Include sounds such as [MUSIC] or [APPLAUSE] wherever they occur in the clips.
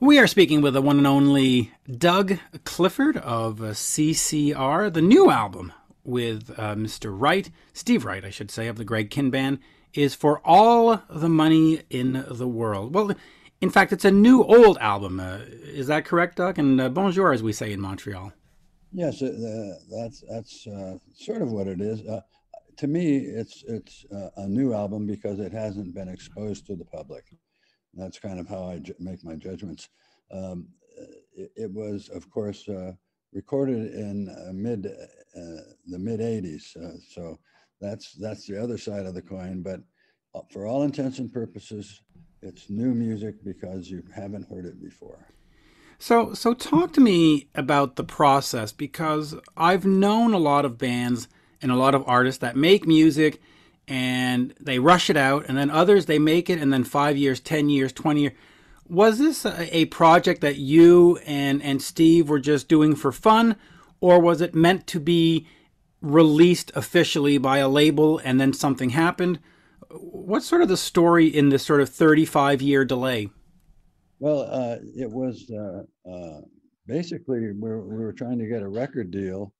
We are speaking with the one and only Doug Clifford of uh, CCR, the new album with uh, Mr. Wright, Steve Wright, I should say, of the Greg Kihn Band, is For All the Money in the World. Well, in fact, it's a new old album. Uh, is that correct, Doug? And uh, bonjour, as we say in Montreal. Yes, uh, that's that's uh, sort of what it is. To me, it's it's a new album because it hasn't been exposed to the public. That's kind of how I make my judgments. Um, it, it, was, of course, uh, recorded in uh, mid uh, the mid '80s, so that's that's the other side of the coin. But for all intents and purposes, it's new music because you haven't heard it before. So, so talk to me about the process because I've known a lot of bands and a lot of artists that make music and they rush it out, and then others they make it, and then five years, ten years, twenty years. Was this a, a project that you and and Steve were just doing for fun, or was it meant to be released officially by a label and then something happened? What's sort of the story in this sort of 35 year delay? Well, uh, it was uh, uh, basically we were, we were trying to get a record deal,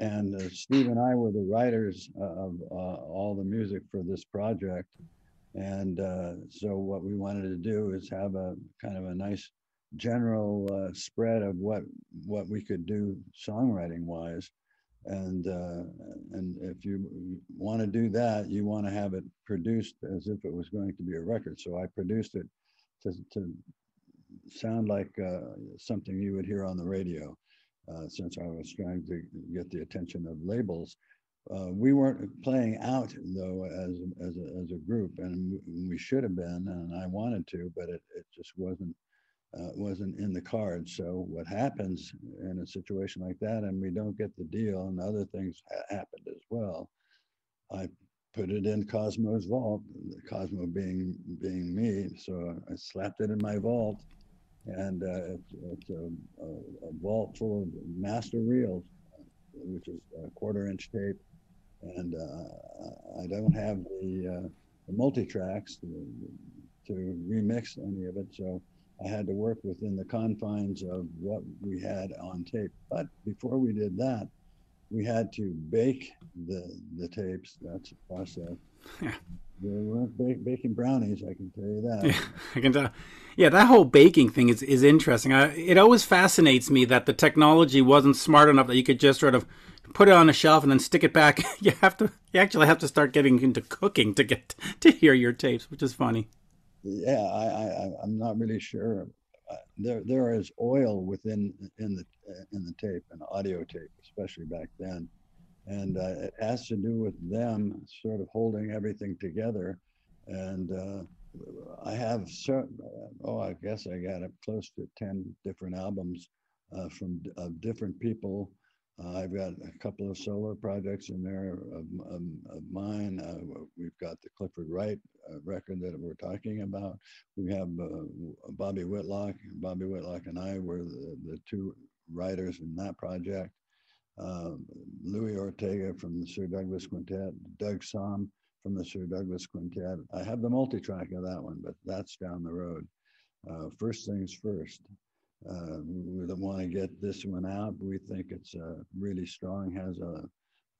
and uh, Steve and I were the writers of uh, all the music for this project. And uh, so, what we wanted to do is have a kind of a nice general spread of what what we could do songwriting wise and uh, and if you want to do that, you want to have it produced as if it was going to be a record. So I produced it to to sound like uh, something you would hear on the radio, uh, since I was trying to get the attention of labels. Uh, we weren't playing out though as as a, as a group, and we should have been, and I wanted to, but it, it just wasn't uh, wasn't in the cards. So what happens in a situation like that, and we don't get the deal, and other things ha- happened as well. I put it in Cosmo's vault, Cosmo being being me. So I slapped it in my vault, and uh, it's, it's a, a, a, vault full of master reels, which is a quarter inch tape, and uh, I don't have the, uh, the multi tracks to, to remix any of it. So I had to work within the confines of what we had on tape. But before we did that, we had to bake the the tapes. That's a process. They weren't bake, baking brownies, I can tell you that. Yeah, [LAUGHS] I can tell. Yeah, that whole baking thing is, is interesting. I, it always fascinates me that the technology wasn't smart enough that you could just sort of put it on a shelf and then stick it back. [LAUGHS] you have to, you actually have to start getting into cooking to get [LAUGHS] to hear your tapes, which is funny yeah, I, I I'm not really sure. Uh, there there is oil within in the in the tape and audio tape, especially back then, and uh, it has to do with them sort of holding everything together. And uh, I have certain, oh, I guess I got up close to ten different albums uh, from different people uh, I've got a couple of solo projects in there of, of, mine. Uh, we've got the Clifford Wright uh, record that we're talking about. We have Bobby Whitlock. Bobby Whitlock and I were the, the two writers in that project. Um, Louis Ortega from the Sir Douglas Quintet, Doug Sahm from the Sir Douglas Quintet. I have the multi-track of that one, but that's down the road. Uh, first things first. Uh, we want to get this one out. We think it's uh, really strong, has a,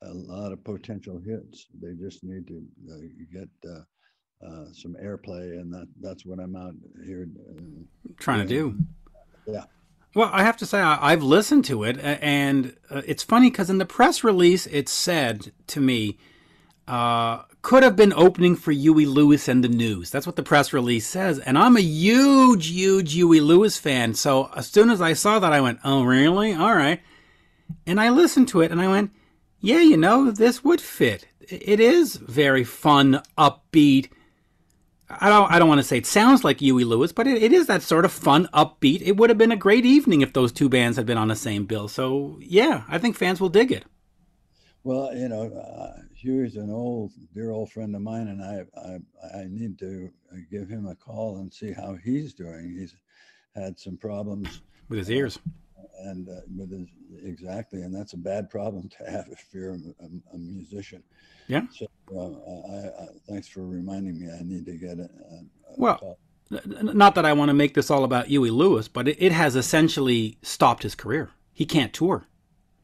a lot of potential hits. They just need to uh, get uh, uh, some airplay, and that that's what I'm out here uh, trying to do. Yeah. Well, I have to say, I, have listened to it, and it's funny because in the press release, it said to me, uh, could have been opening for Huey Lewis and the News. That's what the press release says. And I'm a huge, huge Huey Lewis fan. So as soon as I saw that, I went, oh, really? All right. And I listened to it and I went, yeah, you know, this would fit. It is very fun, upbeat. I don't, I don't want to say it sounds like Huey Lewis, but it, it is that sort of fun, upbeat. It would have been a great evening if those two bands had been on the same bill. So, yeah, I think fans will dig it. Well, you know, uh, Huey's an old, dear old friend of mine, and I, I, I need to give him a call and see how he's doing. He's had some problems with his ears, uh, and uh, his exactly, and that's a bad problem to have if you're a, a musician. Yeah. So, uh, I, I, thanks for reminding me. I need to get it. well. Call. not that I want to make this all about Huey Lewis, but it, it has essentially stopped his career. He can't tour.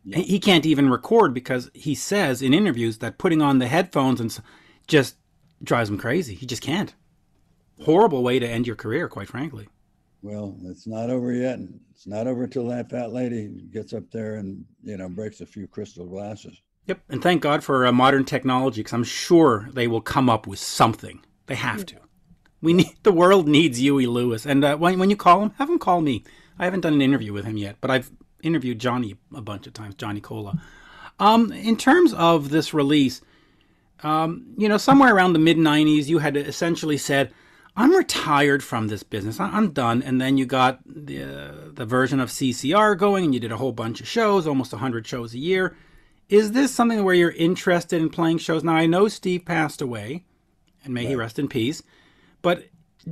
Yeah. He can't even record because he says in interviews that putting on the headphones and just drives him crazy. He just can't. Horrible way to end your career, quite frankly. Well, it's not over yet. It's not over until that fat lady gets up there and you know breaks a few crystal glasses. Yep, and thank God for uh, modern technology because I'm sure they will come up with something. They have to. We need the world needs Huey Lewis, and uh, when when you call him, have him call me. I haven't done an interview with him yet, but I've interviewed Johnny a bunch of times, Johnny Colla. Um, in terms of this release, um, you know, somewhere around the mid '90s, you had essentially said, "I'm retired from this business. I'm done." And then you got the uh, the version of CCR going, and you did a whole bunch of shows, almost 100 shows a year. Is this something where you're interested in playing shows? Now, I know Steve passed away, and may right. he rest in peace. But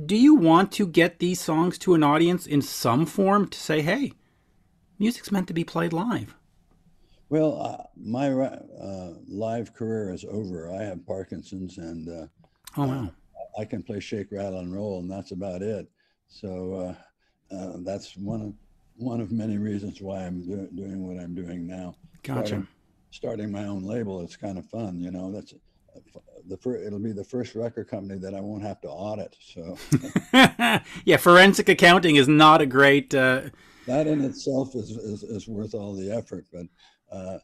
do you want to get these songs to an audience in some form to say, hey, music's meant to be played live? Well, uh, my uh, live career is over. I have Parkinson's, and uh, oh wow, I can play shake, rattle, and roll, and that's about it. So uh, uh, that's one of one of many reasons why I'm do- doing what I'm doing now. Gotcha. Starting, starting my own label, it's kind of fun, you know. That's the first, it'll be the first record company that I won't have to audit. So, [LAUGHS] yeah, forensic accounting is not a great. Uh... That in itself is, is, is worth all the effort, but uh,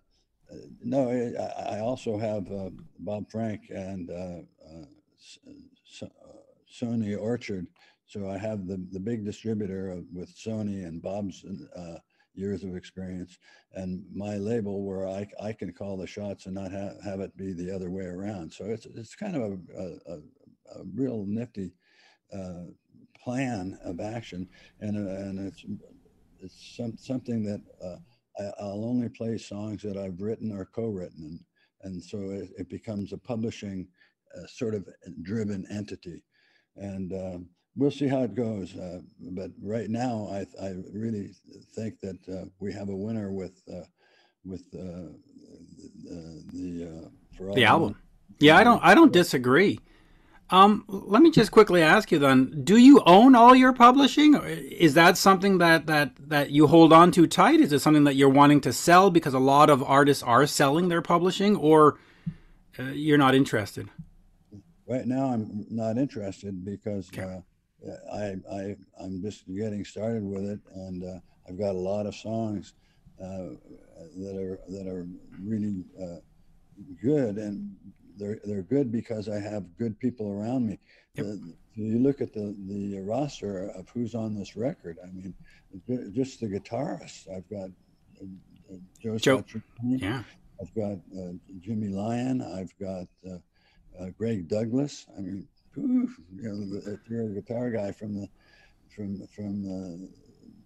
no, I, I, also have uh, Bob Frank and uh, uh, Sony Orchard. So I have the, the big distributor of, with Sony and Bob's uh, years of experience and my label where I, I can call the shots and not have, have it be the other way around. So it's, it's kind of a, a, a real nifty uh, plan of action. And, uh, and it's, it's some, something that uh, I, will only play songs that I've written or co-written. And, and so it, it becomes a publishing uh, sort of driven entity. And um, we'll see how it goes. Uh, but right now, I, I really think that uh, we have a winner with uh, with uh, the, the for the album. Yeah, I don't I don't disagree. Um, let me just quickly ask you then: Do you own all your publishing? Is that something that that that you hold on to tight? Is it something that you're wanting to sell because a lot of artists are selling their publishing, or uh, you're not interested? Right now, I'm not interested because uh, I, I I'm just getting started with it, and uh, I've got a lot of songs uh, that are that are really uh, good, and they're they're good because I have good people around me. Yep. The, you look at the the roster of who's on this record. I mean, just the guitarists. I've got uh, Joe. Joe. Yeah. I've got uh, Jimmy Lyon. I've got uh, Greg Douglas. I mean, you know, if you're a guitar guy from the, from from the,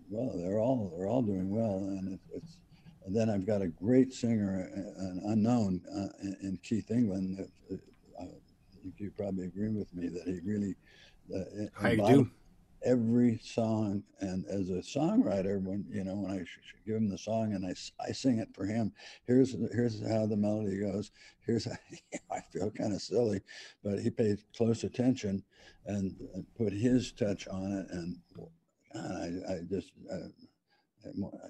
well, they're all they're all doing well, and it, it's. And then I've got a great singer, an unknown, uh, in, in, Keith England. Uh, I think you probably agree with me that he really. Uh, I do every song and as a songwriter when you know when i give him the song and i, I sing it for him here's here's how the melody goes here's how, [LAUGHS] i feel kind of silly but he paid close attention and, and put his touch on it and I, I just uh,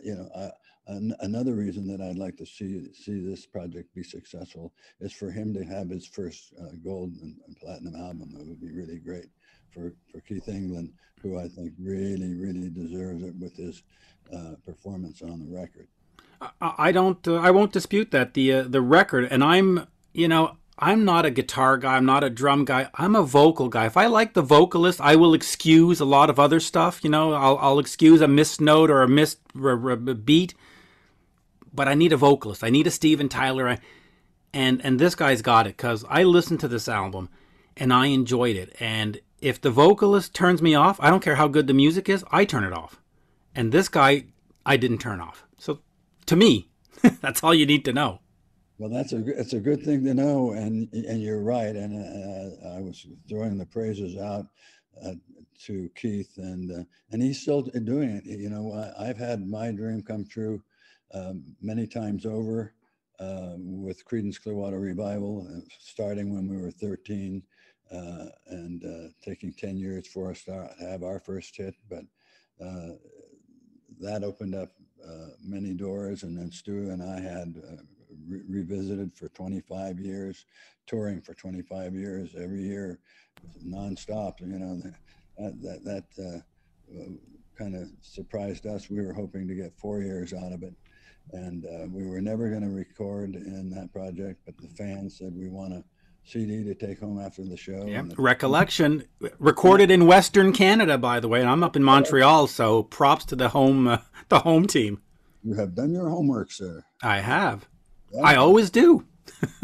you know another reason that I'd like to see see this project be successful is for him to have his first uh, gold and, and platinum album. It would be really great for, for Keith England, who I think really, really deserves it with his uh, performance on the record. I don't. Uh, I won't dispute that the uh, the record, and I'm you know I'm not a guitar guy. I'm not a drum guy. I'm a vocal guy. If I like the vocalist, I will excuse a lot of other stuff. You know, I'll, I'll excuse a missed note or a missed r- r- beat. But I need a vocalist. I need a Steven Tyler. And and this guy's got it because I listened to this album and I enjoyed it. And if the vocalist turns me off, I don't care how good the music is, I turn it off. And this guy, I didn't turn off. So to me, [LAUGHS] that's all you need to know. Well, that's a it's a good thing to know, and and you're right. And uh, I was throwing the praises out uh, to Keith, and uh, and he's still doing it. You know, I, have had my dream come true um, many times over uh, with Creedence Clearwater Revival, uh, starting when we were 13 uh, and uh, taking 10 years for us to have our first hit. But uh, that opened up uh, many doors. And then Stu and I had uh, re- revisited for 25 years, touring for 25 years every year, nonstop. You know, that, that, that uh, kind of surprised us. We were hoping to get four years out of it. And we were never going to record in that project, but the fans said we want a CD to take home after the show. Yeah, the- recollection recorded in Western Canada, by the way. And I'm up in Montreal, so props to the home uh, [LAUGHS] the home team. you have done your homework, sir. I have. Yeah. I always do. [LAUGHS]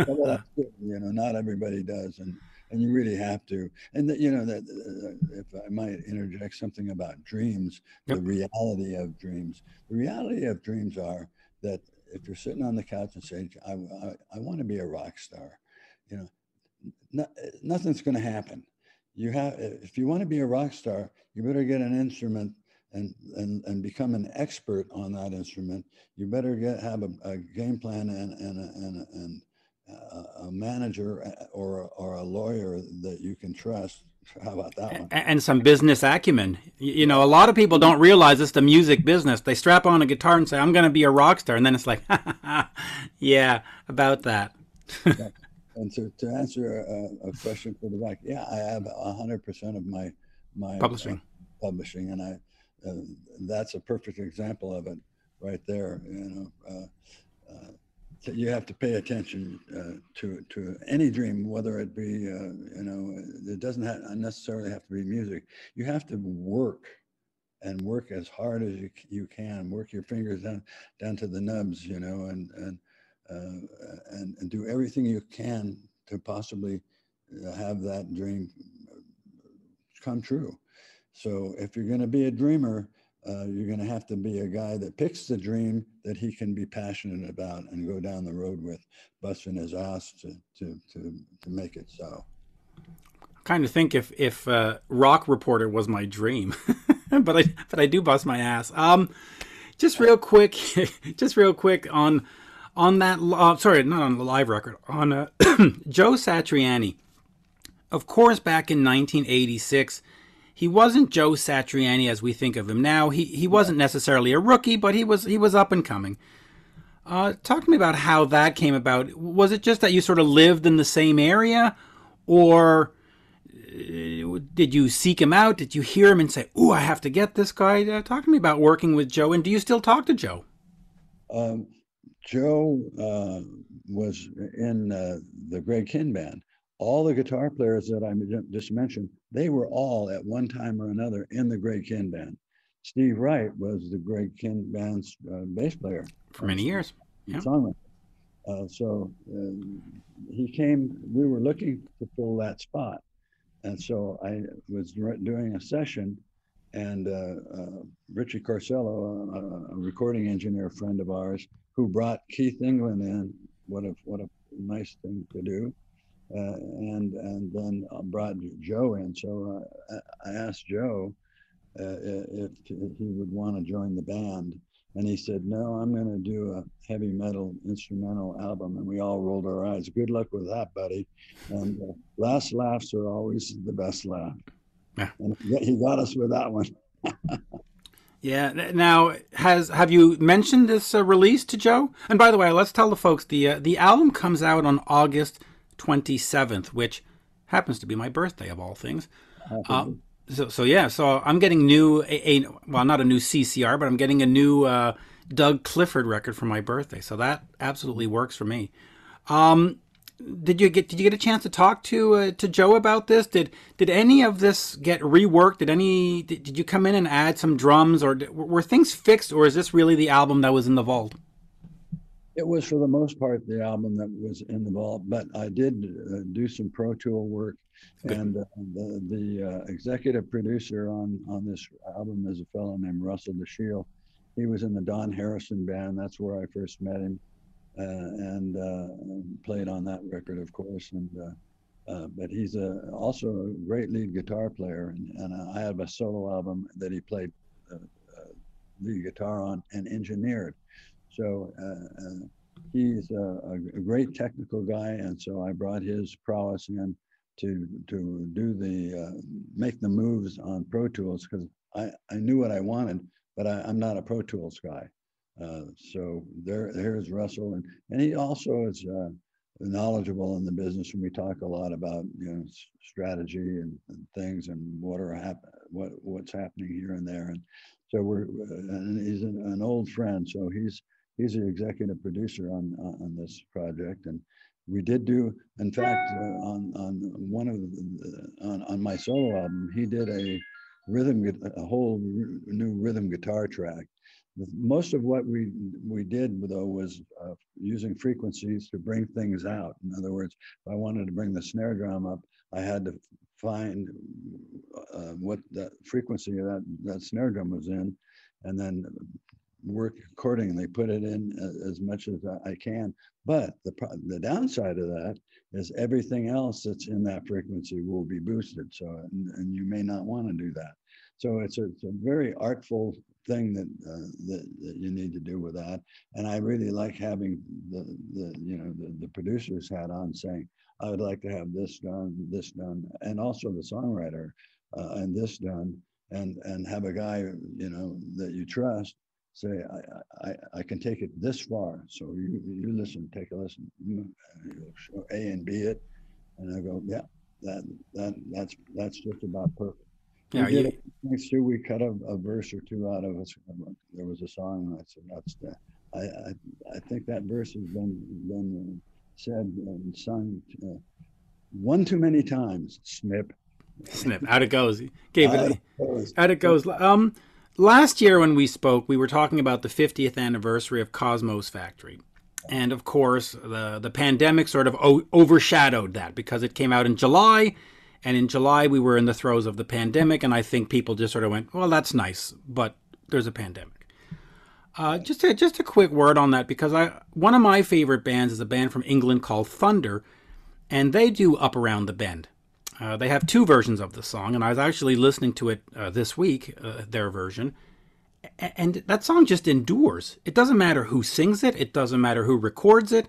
Well. You know, not everybody does, and and you really have to. And that you know that uh, if I might interject something about dreams, Yep. the reality of dreams. The reality of dreams are that if you're sitting on the couch and saying, "I I, I want to be a rock star," you know, no, nothing's going to happen. You have if you want to be a rock star, you better get an instrument. And, and, and become an expert on that instrument. You better get have a, a game plan and and a, and, a, and a- a manager uh, or or a lawyer that you can trust. How about that one? And some business acumen. You know, a lot of people don't realize it's the music business. They strap on a guitar and say, I'm going to be a rock star. And then it's like, [LAUGHS] yeah, about that. And to, to answer a, a question for the back, yeah, I have a hundred percent of my my uh, Publishing. publishing, and I uh, that's a perfect example of it right there. You know, uh, uh, you have to pay attention uh, to to any dream, whether it be uh, you know, it doesn't have, necessarily have to be music. You have to work and work as hard as you you can. Work your fingers down down to the nubs, you know, and and and, and do everything you can to possibly uh, have that dream uh, come true. So if you're going to be a dreamer, uh, you're going to have to be a guy that picks the dream that he can be passionate about and go down the road with, busting his ass to to to, to make it so. I kind of think if if uh, rock reporter was my dream, [LAUGHS] but I but I do bust my ass. Um, just real quick, [LAUGHS] just real quick on on that. Uh, sorry, not on the live record. On uh, [CLEARS THROAT] Joe Satriani. Of course, back in 1986, he wasn't Joe Satriani as we think of him now. He he wasn't necessarily a rookie, but he was he was up and coming. Uh, talk to me about how that came about. Was it just that you sort of lived in the same area, or did you seek him out? Did you hear him and say, "Ooh, I have to get this guy"? Uh, talk to me about working with Joe, and do you still talk to Joe? Um, Joe uh, was in uh, the Greg Kihn band. All the guitar players that I just mentioned, they were all at one time or another in the Greg Kihn band. Steve Wright was the Greg Kihn band's uh, bass player. For many years. Yeah. songwriter. Uh, so uh, he came, we were looking to fill that spot. And so I was doing a session and uh, uh, Richie Corsello, a, a recording engineer friend of ours, who brought Keith England in, what a, what a nice thing to do. Uh, and and then uh, brought Joe in. So uh, I I asked Joe uh, if he would want to join the band. And he said, No, I'm going to do a heavy metal instrumental album. And we all rolled our eyes. Good luck with that, buddy. And uh, last laughs are always the best laugh. Yeah. And he got us with that one. [LAUGHS] Yeah. Now, has have you mentioned this uh, release to Joe? And by the way, let's tell the folks the uh, the album comes out on August twenty seventh, which happens to be my birthday of all things. Uh, so, so yeah, so I'm getting new a, a well, not a new CCR, but I'm getting a new uh, Doug Clifford record for my birthday. So that absolutely works for me. Um, did you get did you get a chance to talk to uh, to Joe about this? Did did any of this get reworked? Did any did, did you come in and add some drums, or did, were things fixed, or is this really the album that was in the vault? It was for the most part the album that was in the vault, but I did uh, do some Pro Tool work, Good. and uh, the the uh, executive producer on on this album is a fellow named Russell DaShiell. He was in the Don Harrison band. That's where I first met him, and uh, played on that record, of course. And uh, uh, but he's a also a great lead guitar player, and, and I have a solo album that he played uh, uh, lead guitar on and engineered. So uh, uh, he's a, a great technical guy, and so I brought his prowess in to to do the uh, make the moves on Pro Tools because I I knew what I wanted, but I, I'm not a Pro Tools guy. Uh, so there there's Russell, and and he also is uh, knowledgeable in the business, and we talk a lot about you know strategy and, and things and what are hap- what what's happening here and there, and so we're and he's an, an old friend, so he's he's the executive producer on on this project, and we did do, in fact, uh, on on one of the, on on my solo album, he did a rhythm a whole new rhythm guitar track. Most of what we we did though was uh, using frequencies to bring things out. In other words, if I wanted to bring the snare drum up, I had to find uh, what the frequency of that that snare drum was in, and then work accordingly, put it in as much as I can. But the, the downside of that is everything else that's in that frequency will be boosted. So, and, and you may not want to do that. So it's a, it's a very artful thing that, uh, that, that you need to do with that. And I really like having the, the you know the, the producers hat on saying, I would like to have this done, this done, and also the songwriter uh, and this done, and and have a guy you know that you trust say, I, I, I can take it this far. So you, you listen, take a listen, A and B it. And I go, yeah, that, that, that's, that's just about perfect. Yeah, we did Next year, we cut a, a, verse or two out of it. There was a song, and I said, "That's that." I, I, I think that verse has been been said and sung uh, one too many times. Snip, snip. Out it goes. Gave it. Out it goes. Um, Last year, when we spoke, we were talking about the 50th anniversary of Cosmo's Factory. And of course, the, the pandemic sort of o- overshadowed that because it came out in July. And in July, we were in the throes of the pandemic. And I think people just sort of went, well, that's nice, but there's a pandemic. Uh, just, a, just a quick word on that because I, one of my favorite bands is a band from England called Thunder. And they do Up Around the Bend. Uh, they have two versions of the song, and I was actually listening to it uh, this week, uh, their version, and that song just endures. It doesn't matter who sings it, it doesn't matter who records it.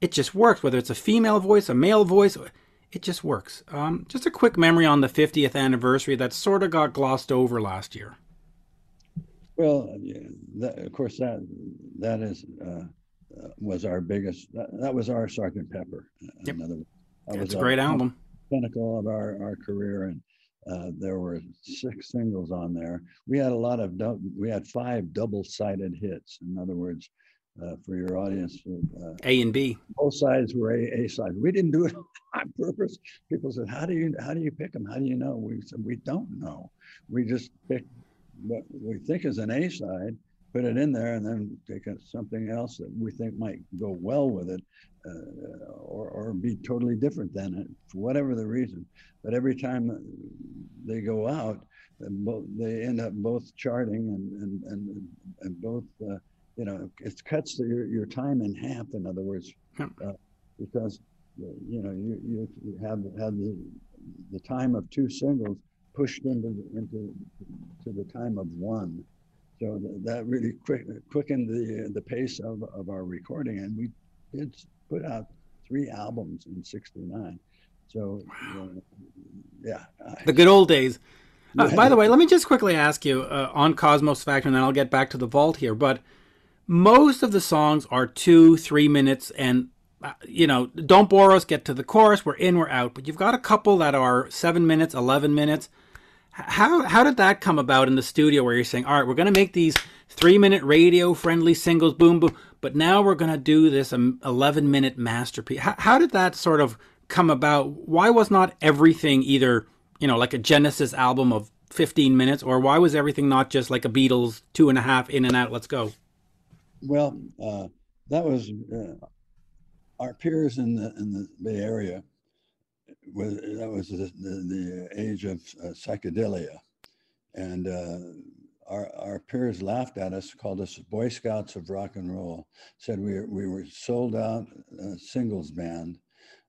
It just works, whether it's a female voice, a male voice, it just works. Um, just a quick memory on the 50th anniversary that sort of got glossed over last year. Well, that, of course, that that is uh, uh, was our biggest. That, that, was our Sergeant Pepper. Yep. Another, that it's a great album pinnacle of our, our career and uh, there were six singles on there. We had a lot of, we had five double-sided hits. In other words, uh, for your audience, uh, A and B. Both sides were A, A sides. We didn't do it [LAUGHS] on purpose. People said, "How do you how do you pick them? How do you know?" We said, "We don't know. We just pick what we think is an A side, put it in there, and then take something else that we think might go well with it, uh, or, or be totally different than it for whatever the reason. But every time they go out, they end up both charting and and and, and both uh, you know it cuts your, your time in half. In other words, uh, because you know you, you have have the the time of two singles pushed into into to the time of one. So that really quick, quickened the the pace of, of our recording, and we did put out three albums in '69. So, uh, yeah. The good old days. Uh, by the way, let me just quickly ask you uh, on Cosmos Factor, and then I'll get back to the vault here. But most of the songs are two, three minutes, and uh, you know, don't bore us. Get to the chorus. We're in, we're out. But you've got a couple that are seven minutes, eleven minutes. How how did that come about in the studio where you're saying, all right, we're going to make these three minute radio friendly singles, boom boom, but now we're going to do this um, 11 minute masterpiece. How, how did that sort of come about? Why was not everything either you know like a Genesis album of 15 minutes, or why was everything not just like a Beatles two and a half in and out? Let's go. Well, uh, that was uh, our peers in the in the Bay Area was that was the, the, the age of uh, psychedelia, and uh, our our peers laughed at us, called us Boy Scouts of rock and roll. Said we we were sold out uh, singles band,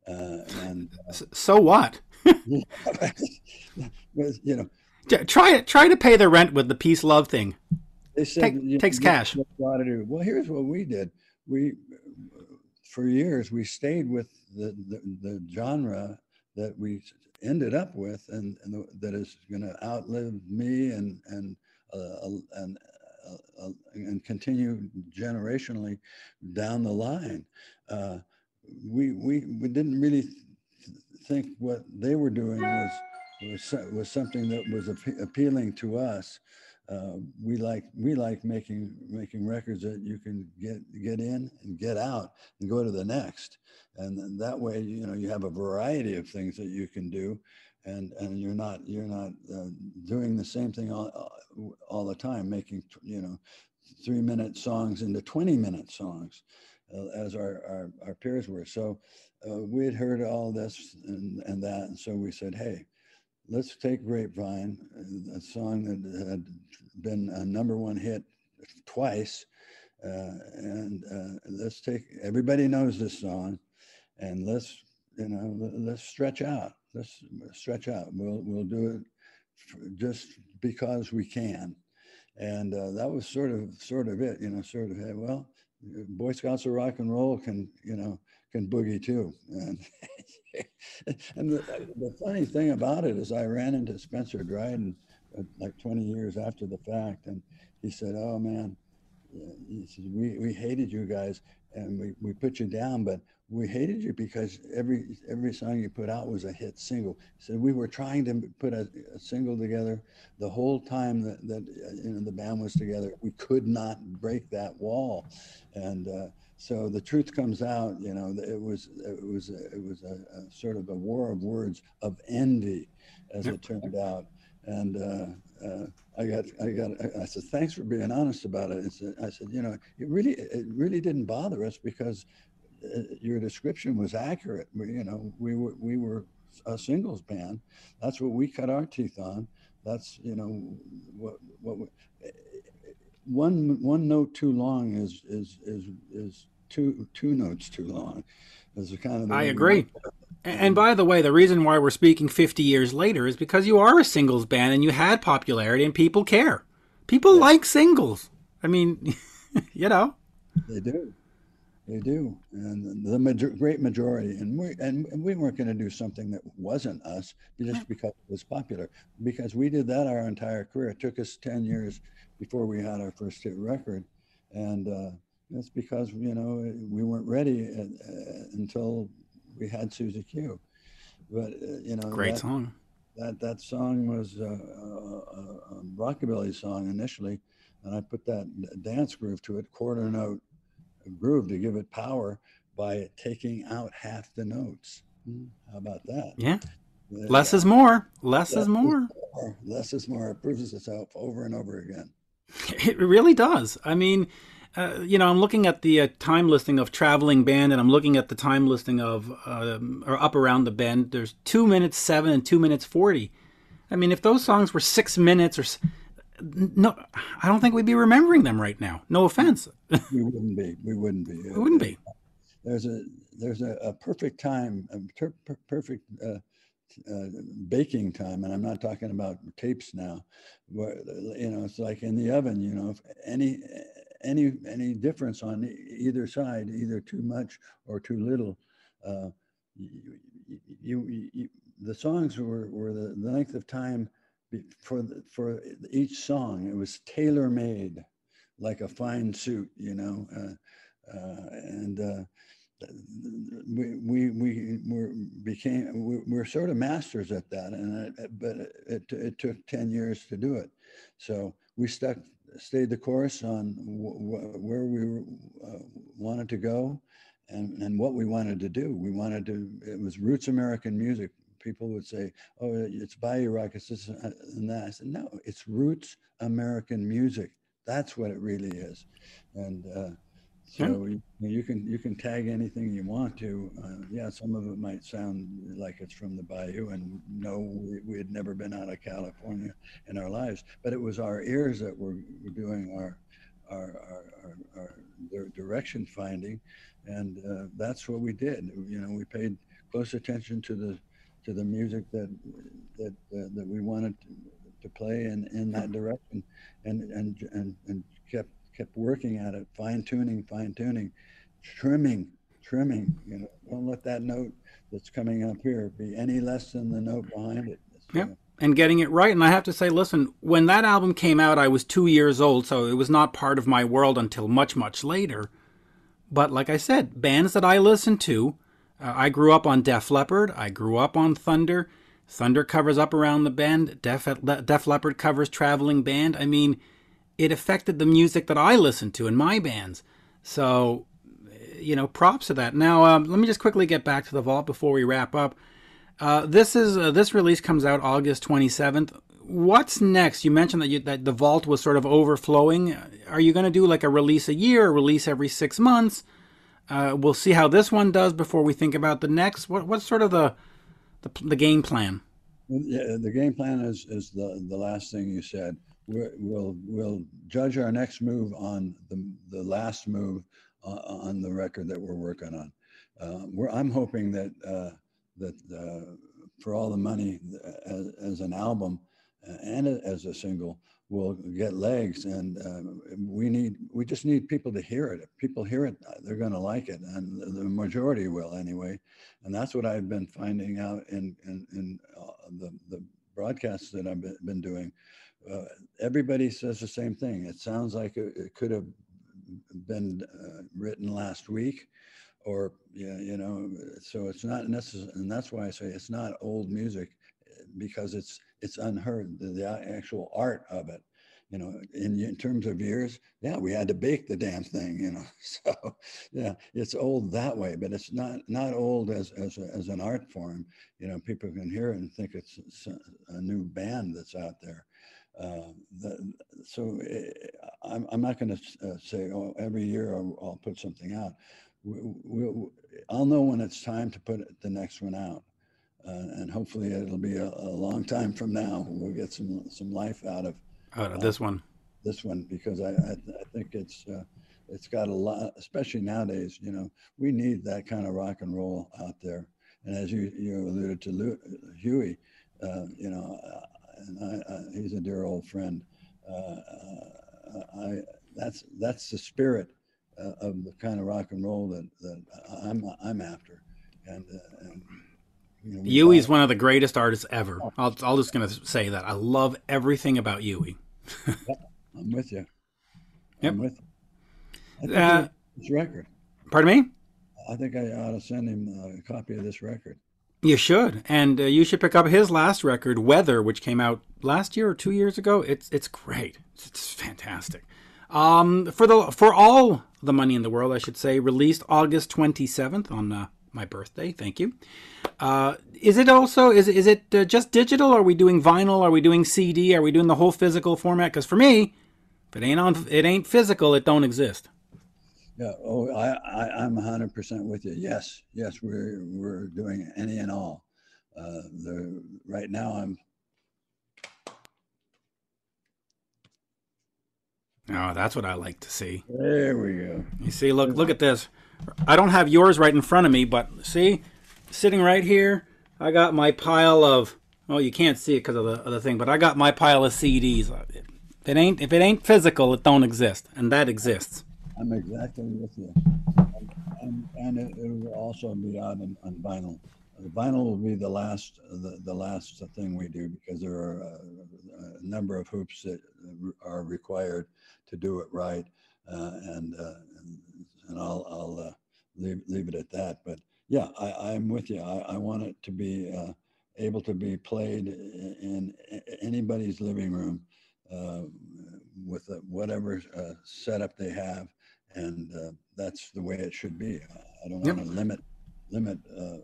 uh, and so what? [LAUGHS] you know, try try to pay the rent with the peace love thing. They said Take, you takes cash. Well, here's what we did. We for years we stayed with the, the, the genre that we ended up with and, and that is going to outlive me and and uh, and uh, uh, and continue generationally down the line. Uh, we we we didn't really think what they were doing was was was something that was appealing to us. Uh, we like we like making making records that you can get get in and get out and go to the next, and that way you know you have a variety of things that you can do, and and you're not you're not uh, doing the same thing all all the time, making you know three minute songs into 20 minute songs, uh, as our, our our peers were. So uh, we had heard all this and and that, and so we said, hey let's take Grapevine, a song that had been a number one hit twice, uh, and uh, let's take. Everybody knows this song, and let's you know let's stretch out. Let's stretch out. We'll we'll do it just because we can, and uh, that was sort of sort of it. You know, sort of hey, well, Boy Scouts of rock and roll can you know can boogie too. And, [LAUGHS] [LAUGHS] and the, the, funny thing about it is I ran into Spencer Dryden uh, like 20 years after the fact. And he said, oh man, he said, we, we hated you guys and we, we put you down, but we hated you because every every song you put out was a hit single. So we were trying to put a, a, single together the whole time that, that you know the band was together. We could not break that wall, and uh, so the truth comes out. You know, it was it was it was a, a sort of a war of words of envy, as it turned out. And uh, uh, I got I got I said thanks for being honest about it. I said you know it really it really didn't bother us because uh, your description was accurate. We, you know we were we were a singles band. That's what we cut our teeth on. That's you know what what one one note too long is is is is two two notes too long. Is kind of I agree. And by the way, the reason why we're speaking 50 years later is because you are a singles band and you had popularity and people care. People yeah. like singles. I mean, [LAUGHS] you know. They do. They do. And the major- great majority. And we, and we weren't going to do something that wasn't us just because it was popular. Because we did that our entire career. It took us 10 years before we had our first hit record, and uh, that's because you know we weren't ready at, uh, until we had Suzie Q. But uh, you know, great that, song. That that song was uh, a, a, rockabilly song initially, and I put that dance groove to it, quarter note groove to give it power by taking out half the notes. How about that? Yeah. Less is more. Less, Less is more. Is more. Less is more. It proves itself over and over again. It really does. I mean, uh, you know, I'm looking at the uh, time listing of Traveling Band, and I'm looking at the time listing of um, or Up Around the Bend. There's two minutes seven and two minutes forty. I mean, if those songs were six minutes or no, I don't think we'd be remembering them right now. No offense. we wouldn't be. We wouldn't be. We wouldn't be. There's a there's a, a perfect time, a ter- perfect uh, uh, baking time, and I'm not talking about tapes now. Where you know, it's like in the oven. You know, if any any any difference on either side, either too much or too little, uh, you, you, you, the songs were were the, the length of time for the, for each song. It was tailor made, like a fine suit. You know, uh, uh, and uh, we we we were became we, we're sort of masters at that and it, but it, it took 10 years to do it. So we stuck stayed the course on where we uh, wanted to go and and what we wanted to do. We wanted to it was roots american music. People would say oh it's bayou rock it's this and that. I said no it's roots american music. That's what it really is. And uh, so you, you, can you can tag anything you want to. Uh, yeah, some of it might sound like it's from the bayou, and no, we, we, had never been out of California in our lives. But it was our ears that were, were doing our our, our, our, our direction finding, and uh, that's what we did. You know, we paid close attention to the to the music that that uh, that we wanted to, to play in, in that direction, and and and and kept kept working at it, fine tuning, fine tuning, trimming, trimming. You know, don't let that note that's coming up here be any less than the note behind it. So, yep. And getting it right. And I have to say, listen, when that album came out, I was two years old, so it was not part of my world until much, much later. But like I said, bands that I listened to, uh, I grew up on Def Leppard, I grew up on Thunder. Thunder covers Up Around the Bend, Def, Def Leppard covers Traveling Band. I mean, it affected the music that I listened to in my bands. So, you know, props to that. Now, um, let me just quickly get back to the vault before we wrap up. Uh, this is uh, this release comes out August 27th. What's next? You mentioned that you, that the vault was sort of overflowing. Are you going to do like a release a year, a release every six months? Uh, we'll see how this one does before we think about the next. What what's sort of the the, the game plan? The game plan is is the the last thing you said we'll we'll judge our next move on the the last move uh, on the record that we're working on. Uh, I'm hoping that uh, that uh, for all the money uh, as, as, an album and as a single will get legs, and we need we just need people to hear it. If people hear it, they're going to like it, and the majority will anyway. And that's what I've been finding out in in, in the the broadcasts that I've been doing uh, everybody says the same thing. It sounds like it, it could have been uh, written last week, or yeah, you know. So it's not necessary, and that's why I say it's not old music, because it's it's unheard. The, the actual art of it, you know, in, in terms of years, yeah, we had to bake the damn thing, you know. [LAUGHS] So yeah, it's old that way, but it's not not old as as, a, as an art form. You know, people can hear it and think it's a new band that's out there. Uh, the, so uh, I'm, I'm not going to uh, say, oh, every year I'll, I'll put something out. We, we, I'll know when it's time to put the next one out. Uh, and hopefully it'll be a, a, long time from now. We'll get some some life out of out of this one. This one because I I, I think it's uh, it's got a lot, especially nowadays. You know, we need that kind of rock and roll out there. And as you you alluded to, Huey, uh, you know, and I, I, he's a dear old friend. Uh, uh, I, that's that's the spirit uh, of the kind of rock and roll that, that I'm I'm after, and, uh, and you know, Huey's one of the greatest artists ever. Oh. I'll, I'll just gonna say that I love everything about Huey. I'm with you. Yep. I'm with you. Uh, this record. Pardon me. I think I ought to send him a copy of this record. You should, and uh, you should pick up his last record, Weather, which came out last year or two years ago. It's it's great. It's, fantastic. Um, for the for all the money in the world, I should say, released August twenty seventh on uh, my birthday. Thank you. Uh, is it also is is it uh, just digital? Are we doing vinyl? Are we doing CD? Are we doing the whole physical format? Because for me, if it ain't on, it ain't physical. It don't exist. Yeah. Oh, I, I I'm 100 percent with you. Yes, yes, we're we're doing any and all. Uh, the right now I'm. Oh, that's what I like to see. There we go. You see, look, look at this. I don't have yours right in front of me, but see, sitting right here, I got my pile of. Well, you can't see it because of the other thing, but I got my pile of CDs. If it ain't if it ain't physical, it don't exist, and that exists. I'm exactly with you. And, and it, it, will also be out on, on vinyl. The vinyl will be the last the, the last thing we do because there are a, a number of hoops that are required to do it right, uh, and, uh, and, and I'll I'll uh, leave leave it at that. But yeah, I, I'm with you. I, I want it to be uh, able to be played in anybody's living room uh, with whatever uh, setup they have and uh, that's the way it should be. I don't want to limit limit uh,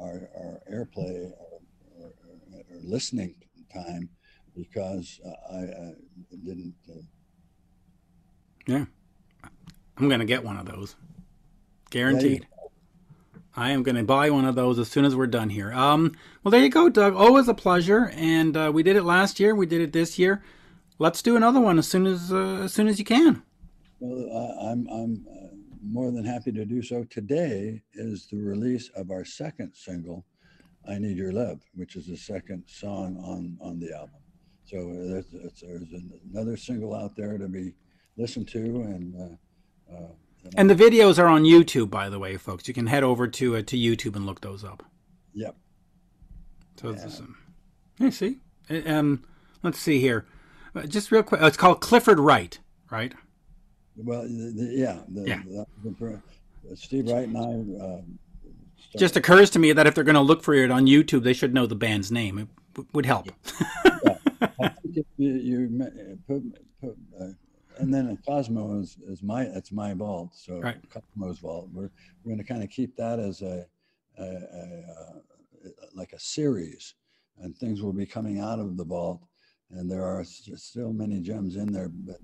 our, our airplay or, or, or, listening time because I, I didn't. Uh... yeah, I'm gonna get one of those, guaranteed. I am going to buy one of those as soon as we're done here. Um, well, there you go, Doug. Always a pleasure, and uh, we did it last year. We did it this year. Let's do another one as soon as uh, as soon as you can. Well, I, am I'm, uh, more than happy to do so. Today is the release of our second single, "I Need Your Love," which is the second song on on the album. So there's, there's another single out there to be listened to, and uh, uh, and the videos are on YouTube, by the way, folks. You can head over to uh, to YouTube and look those up. Yep. So yeah. um, you see, um, let's see here, uh, just real quick. Oh, it's called Clifford Wright, right? Well, the, the, yeah, the, yeah. The, Steve Wright and I. Uh, just occurs to me that if they're going to look for it on YouTube, they should know the band's name. It w- would help. yeah. you, you put, put uh, and then Cosmo is, is my that's my vault. So right. Cosmo's vault. We're we're going to kind of keep that as a, a, a, a, uh, like a series, and things will be coming out of the vault. And there are still many gems in there, but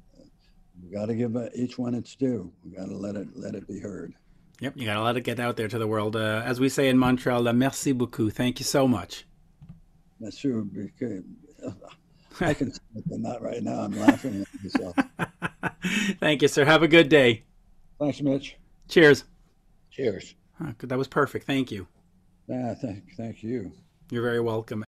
we got to give each one its due. We got to let it let it be heard. Yep, you got to let it get out there to the world. Uh, as we say in Montreal, la merci beaucoup. Thank you so much. Merci beaucoup. [LAUGHS] I can say it, but not right now. I'm laughing at myself. [LAUGHS] Thank you, sir. Have a good day. Thanks, Mitch. Cheers. Cheers. that was perfect. Thank you. Yeah, thank, thank you. You're very welcome.